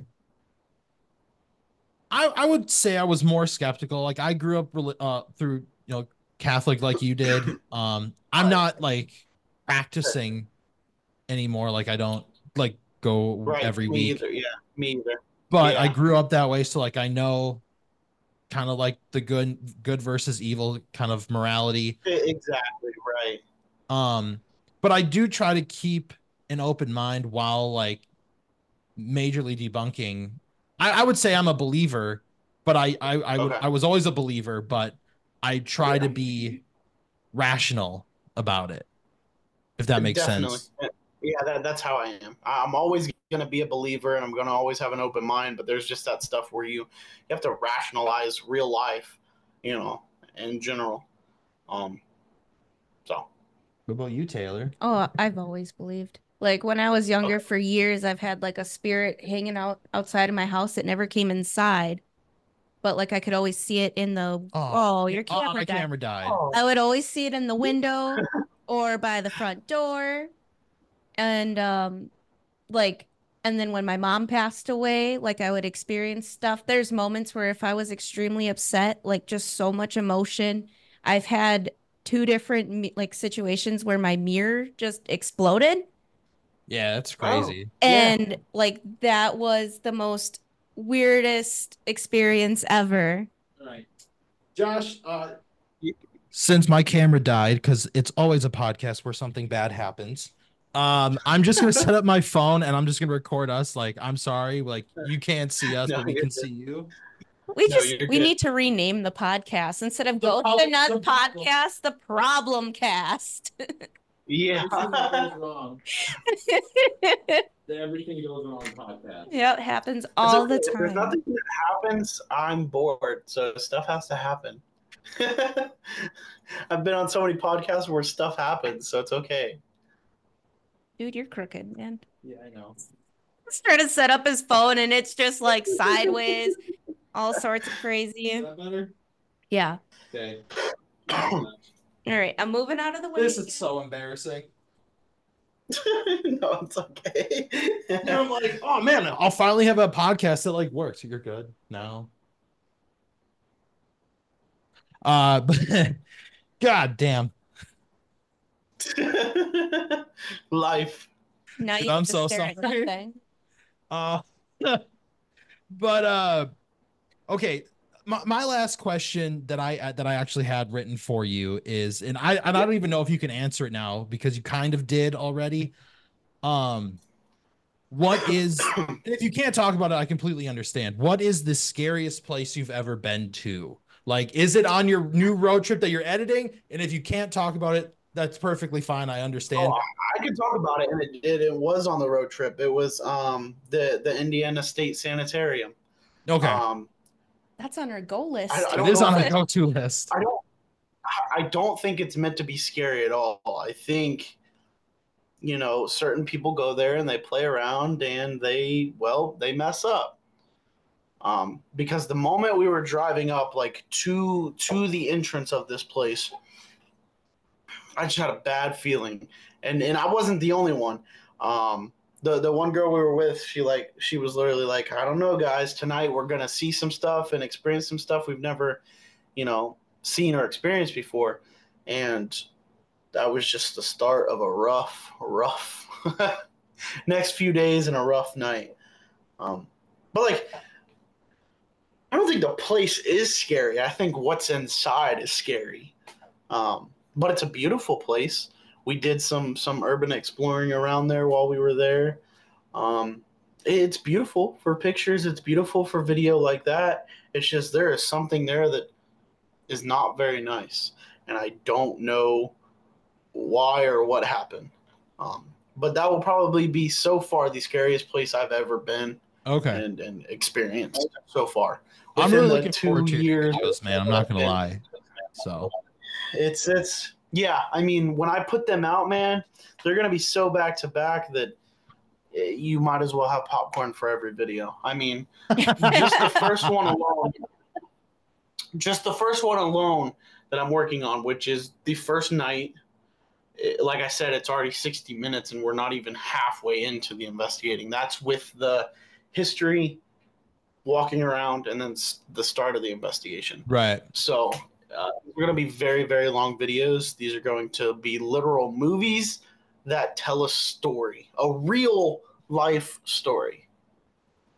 I: I, I would say I was more skeptical. Like I grew up uh, through you know Catholic like you did. Um, I'm not like practicing anymore. Like I don't like go
B: Right.
I: every
B: me
I: week,
B: Either. Yeah. Me either.
I: but I grew up that way. So like I know kind of like the good good versus evil kind of morality.
B: Exactly. Right.
I: Um, but I do try to keep an open mind while like majorly debunking. I, I would say I'm a believer, but I I I, would,
B: Okay.
I: I was always a believer, but I try to be rational about it. If that makes
B: Definitely.
I: sense.
B: Yeah, that, that's how I am. I'm always going to be a believer and I'm going to always have an open mind, but there's just that stuff where you, you have to rationalize real life, you know, in general. Um, so,
I: What about you, Taylor?
F: Oh, I've always believed. Like when I was younger, for years, I've had like a spirit hanging out outside of my house that never came inside. But like I could always see it in the oh, your
I: Oh,
F: camera
I: my
F: died.
I: camera died.
F: I would always see it in the window or by the front door. And um like and then when my mom passed away, like I would experience stuff. There's moments where if I was extremely upset, like just so much emotion, I've had two different like situations where my mirror just exploded
I: Yeah, that's crazy.
F: and like that was the most weirdest experience ever.
I: All right. Josh, uh since my camera died because it's always a podcast where something bad happens. Um, I'm just gonna set up my phone and I'm just gonna record us. Like, I'm sorry, like you can't see us,
B: No,
I: but we can
B: good.
I: see you.
F: We
B: No,
F: just we
B: good.
F: need to rename the podcast instead of
I: The
F: Ghost
I: prob-
F: the Nuts
I: the problem-
F: Podcast, the Problem Cast.
B: yeah.
I: wrong. Everything goes wrong podcast.
F: yeah, it happens all
B: okay.
F: the
B: If There's
F: time.
B: nothing that happens. I'm bored, so stuff has to happen. I've been on so many podcasts where stuff happens, so it's okay.
F: Dude, you're crooked, man.
I: Yeah, I know.
F: He's trying to set up his phone and it's just like sideways, all sorts of crazy.
I: Is that better?
F: Yeah.
I: Okay.
F: All right, I'm moving out of the way.
I: This is so embarrassing.
B: no, it's okay.
I: And I'm like, oh man, I'll finally have a podcast that like works. You're good now. Uh, but god damn.
B: Life.
F: Now you
I: I'm so sorry. Uh, but uh, okay. My, my last question that I uh, that I actually had written for you is, and I and I don't even know if you can answer it now because you kind of did already. Um, what is if you can't talk about it, I completely understand. What is the scariest place you've ever been to? Like, is it on your new road trip that you're editing? And if you can't talk about it, that's perfectly fine. I understand.
B: Oh, I could talk about it, and it did. It was on the road trip. It was um the the Indiana State Sanitarium.
I: okay,
B: Um,
F: That's on our goal list.
B: I- I
I: it
B: don't
I: is
B: know
I: on
B: if
I: the go-to list.
B: I don't. I- I don't think it's meant to be scary at all. I think, you know, certain people go there and they play around and they, well, they mess up. Um, because the moment we were driving up, like to to the entrance of this place, I just had a bad feeling, and and I wasn't the only one. Um, the the one girl we were with, she like she was literally like, I don't know, guys. Tonight we're gonna see some stuff and experience some stuff we've never, you know, seen or experienced before, and that was just the start of a rough, rough next few days and a rough night. Um, but like, I don't think the place is scary. I think what's inside is scary. Um, but it's a beautiful place. We did some some urban exploring around there while we were there. Um, it's beautiful for pictures. It's beautiful for video like that. It's just there is something there that is not very nice, and I don't know why or what happened. Um, but that will probably be so far the scariest place I've ever been.
I: Okay.
B: and, and experienced so far.
I: I'm really looking forward to
B: years,
I: man. I'm not gonna lie. So
B: It's it's yeah. I mean, when I put them out, man, they're gonna be so back to back that eh, you might as well have popcorn for every video. I mean, just the first one alone, just the first one alone that I'm working on, which is the first night. eh, Like I said, it's already 60 minutes, and we're not even halfway into the investigating. That's with the history, walking around, and then the start of the investigation.
I: right.
B: So uh, we're going to be very, very long videos. These are going to be literal movies that tell a story, a real life story.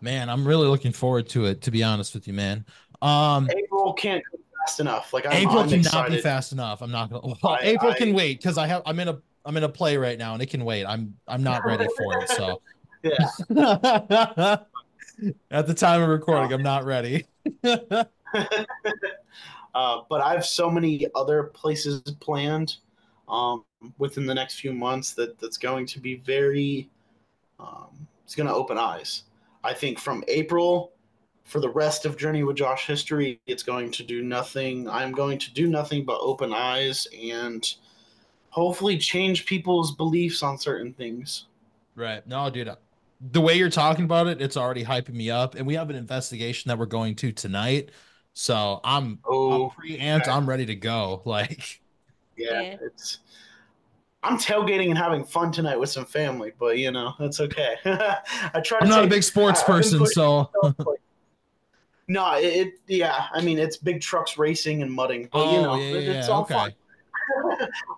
I: Man, I'm really looking forward to it, to be honest with you, man. Um
B: April can't fast enough. Like I'm,
I: April
B: I'm
I: cannot
B: excited.
I: be fast enough. I'm not gonna well,
B: I-
I: April
B: I-
I: can wait because I have I'm in a I'm in a play right now and it can wait. I'm I'm not ready for it. So
B: Yeah.
I: at the time of recording, I'm not ready.
B: uh, but I have so many other places planned um, within the next few months that that's going to be very. Um, it's going to open eyes. I think from April for the rest of Journey with Josh history, it's going to do nothing. I'm going to do nothing but open eyes and hopefully change people's beliefs on certain things.
I: Right. No, dude. The way you're talking about it, it's already hyping me up. And we have an investigation that we're going to tonight. So I'm
B: Oh,
I: I'm pre-amped. I'm ready to go. Like
B: yeah,
F: Yeah.
B: it's. I'm tailgating and having fun tonight with some family, but you know that's okay. I try. To
I: I'm not a big sports
B: I've
I: person, so
B: no, it, it. Yeah, I mean it's big trucks racing and mudding, but you
I: Oh,
B: know
I: yeah,
B: it-
I: yeah,
B: it's
I: yeah,
B: all
I: okay.
B: fun.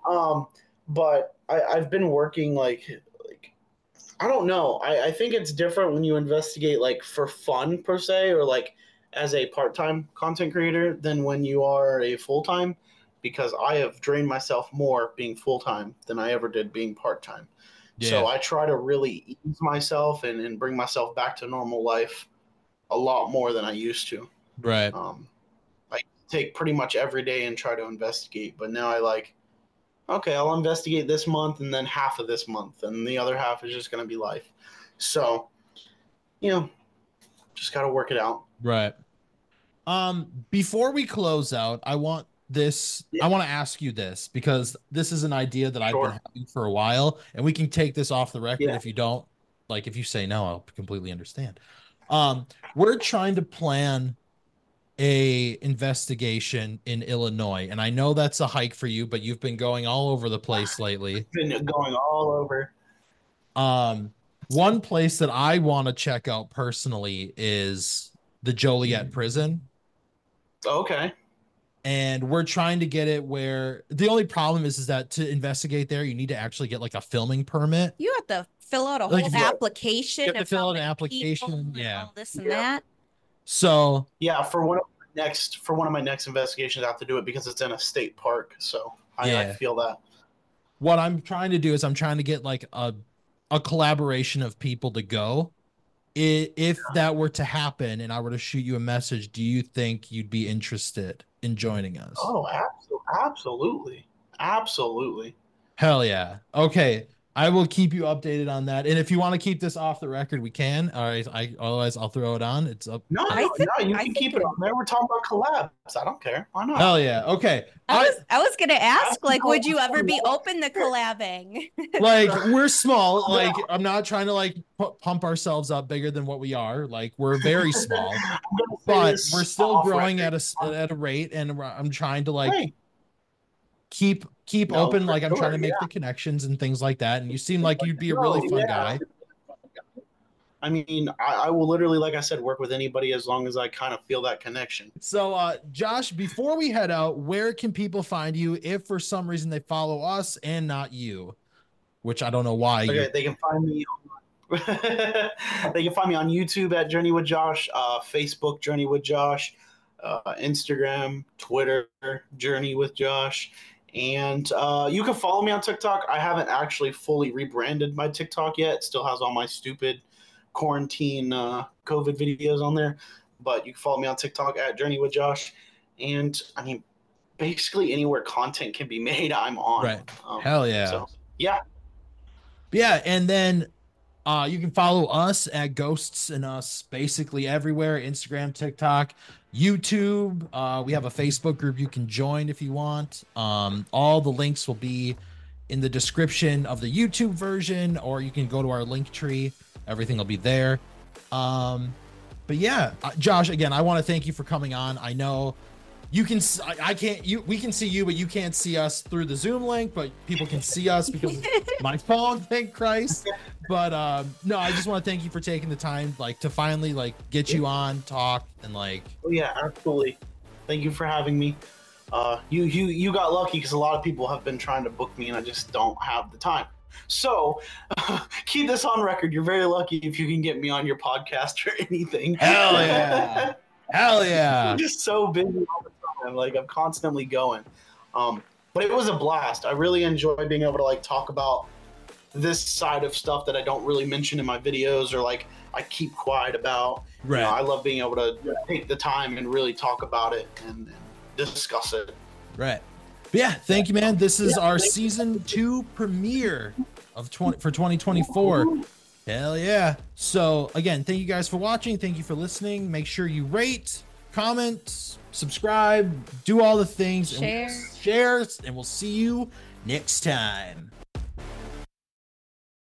B: um, but I, I've been working like like I don't know. I, I think it's different when you investigate like for fun per se, or like as a part time content creator than when you are a full time, because I have drained myself more being full time than I ever did being part time. So. I try to really ease myself and, and bring myself back to normal life a lot more than I used to.
I: Right.
B: Um, I take pretty much every day and try to investigate, but now I like, okay, I'll investigate this month and then half of this month, and the other half is just going to be life. So, you know, just got to work it out.
I: Right. Um, before we close out, I want this,
B: Yeah.
I: I want to ask you this because this is an idea that I've
B: Sure.
I: been having for a while, and we can take this off the record
B: Yeah.
I: if you don't like if you say no, I'll completely understand. Um, we're trying to plan a investigation in Illinois, and I know that's a hike for you, but you've been going all over the place lately.
B: Been going all over.
I: Um, one place that I want to check out personally is the Joliet mm. prison.
B: Okay.
I: and we're trying to get it where the only problem is is that to investigate there you need to actually get like a filming permit
F: You have to fill out a
I: Like,
F: whole
I: if you-
F: application.
I: you have to fill out an application, yeah.
F: all this and
B: Yeah.
F: that.
I: so
B: Yeah, for one of my next for one of my next investigations, I have to do it because it's in a state park. So I, I feel that.
I: what i'm trying to do is i'm trying to get like a a collaboration of people to go I- if that were to happen and i were to shoot you a message do you think you'd be interested in joining us?
B: Oh, abso- absolutely, absolutely.
I: hell yeah. Okay i will keep you updated on that and if you want to keep this off the record we can all right i otherwise i'll throw it on it's up
B: No,
F: I
B: no,
F: think-
B: no, you
F: I
B: can keep it
F: it-
B: on there. We're talking about collabs. I don't care. Why not?
I: hell yeah okay
F: I
I: I-
F: was I was gonna ask, like, would you ever be open to collabing?
I: like we're small like i'm not trying to like pu- pump ourselves up bigger than what we are like we're very small
B: I'm gonna say
I: but we're still growing
B: record.
I: at a s- at a rate and i'm trying to like
B: Hey,
I: keep keep
B: No,
I: open like i'm trying to make
B: yeah.
I: the connections and things like that and you seem like you'd be a really fun
B: yeah.
I: guy
B: I mean, I, I will literally, like I said, work with anybody as long as I kind of feel that connection.
I: so uh josh before we head out where can people find you if for some reason they follow us and not you which i don't know why
B: Okay, they can find me. On, they can find me on YouTube at Journey with Josh, uh, Facebook Journey with Josh, uh, Instagram, Twitter Journey with Josh, and uh, you can follow me on TikTok. I haven't actually fully rebranded my TikTok yet. It still has all my stupid quarantine uh, COVID videos on there, but you can follow me on TikTok at Journey with Josh, and I mean, basically anywhere content can be made, I'm on.
I: Right.
B: Um,
I: hell yeah
B: So yeah,
I: Yeah, and then Uh, you can follow us at Ghosts and Us basically everywhere Instagram, TikTok, YouTube. Uh, we have a Facebook group you can join if you want. Um, all the links will be in the description of the YouTube version, or you can go to our link tree. Everything will be there. Um, but yeah, uh, Josh, again, I want to thank you for coming on. I know you can s- I, I can't you we can see you but you can't see us through the zoom link but people can see us because my phone thank christ but um no i just want to thank you for taking the time like to finally like get you on talk and like
B: Oh yeah, absolutely. Thank you for having me. Uh, you you you got lucky because a lot of people have been trying to book me, and I just don't have the time. So keep this on record. You're very lucky if you can get me on your podcast or anything.
I: Hell yeah. hell yeah
B: I'm just so busy all the time. Like I'm constantly going. Um, but it was a blast. I really enjoy being able to like talk about this side of stuff that I don't really mention in my videos or like I keep quiet about. You know, I love being able to take the time and really talk about it and, and discuss it.
I: right but yeah thank you man this is our season two premiere of 20 for 2024 Hell yeah. So, again, thank you guys for watching. Thank you for listening. Make sure you rate, comment, subscribe, do all the things.
F: Share.
I: And share, and we'll see you next time.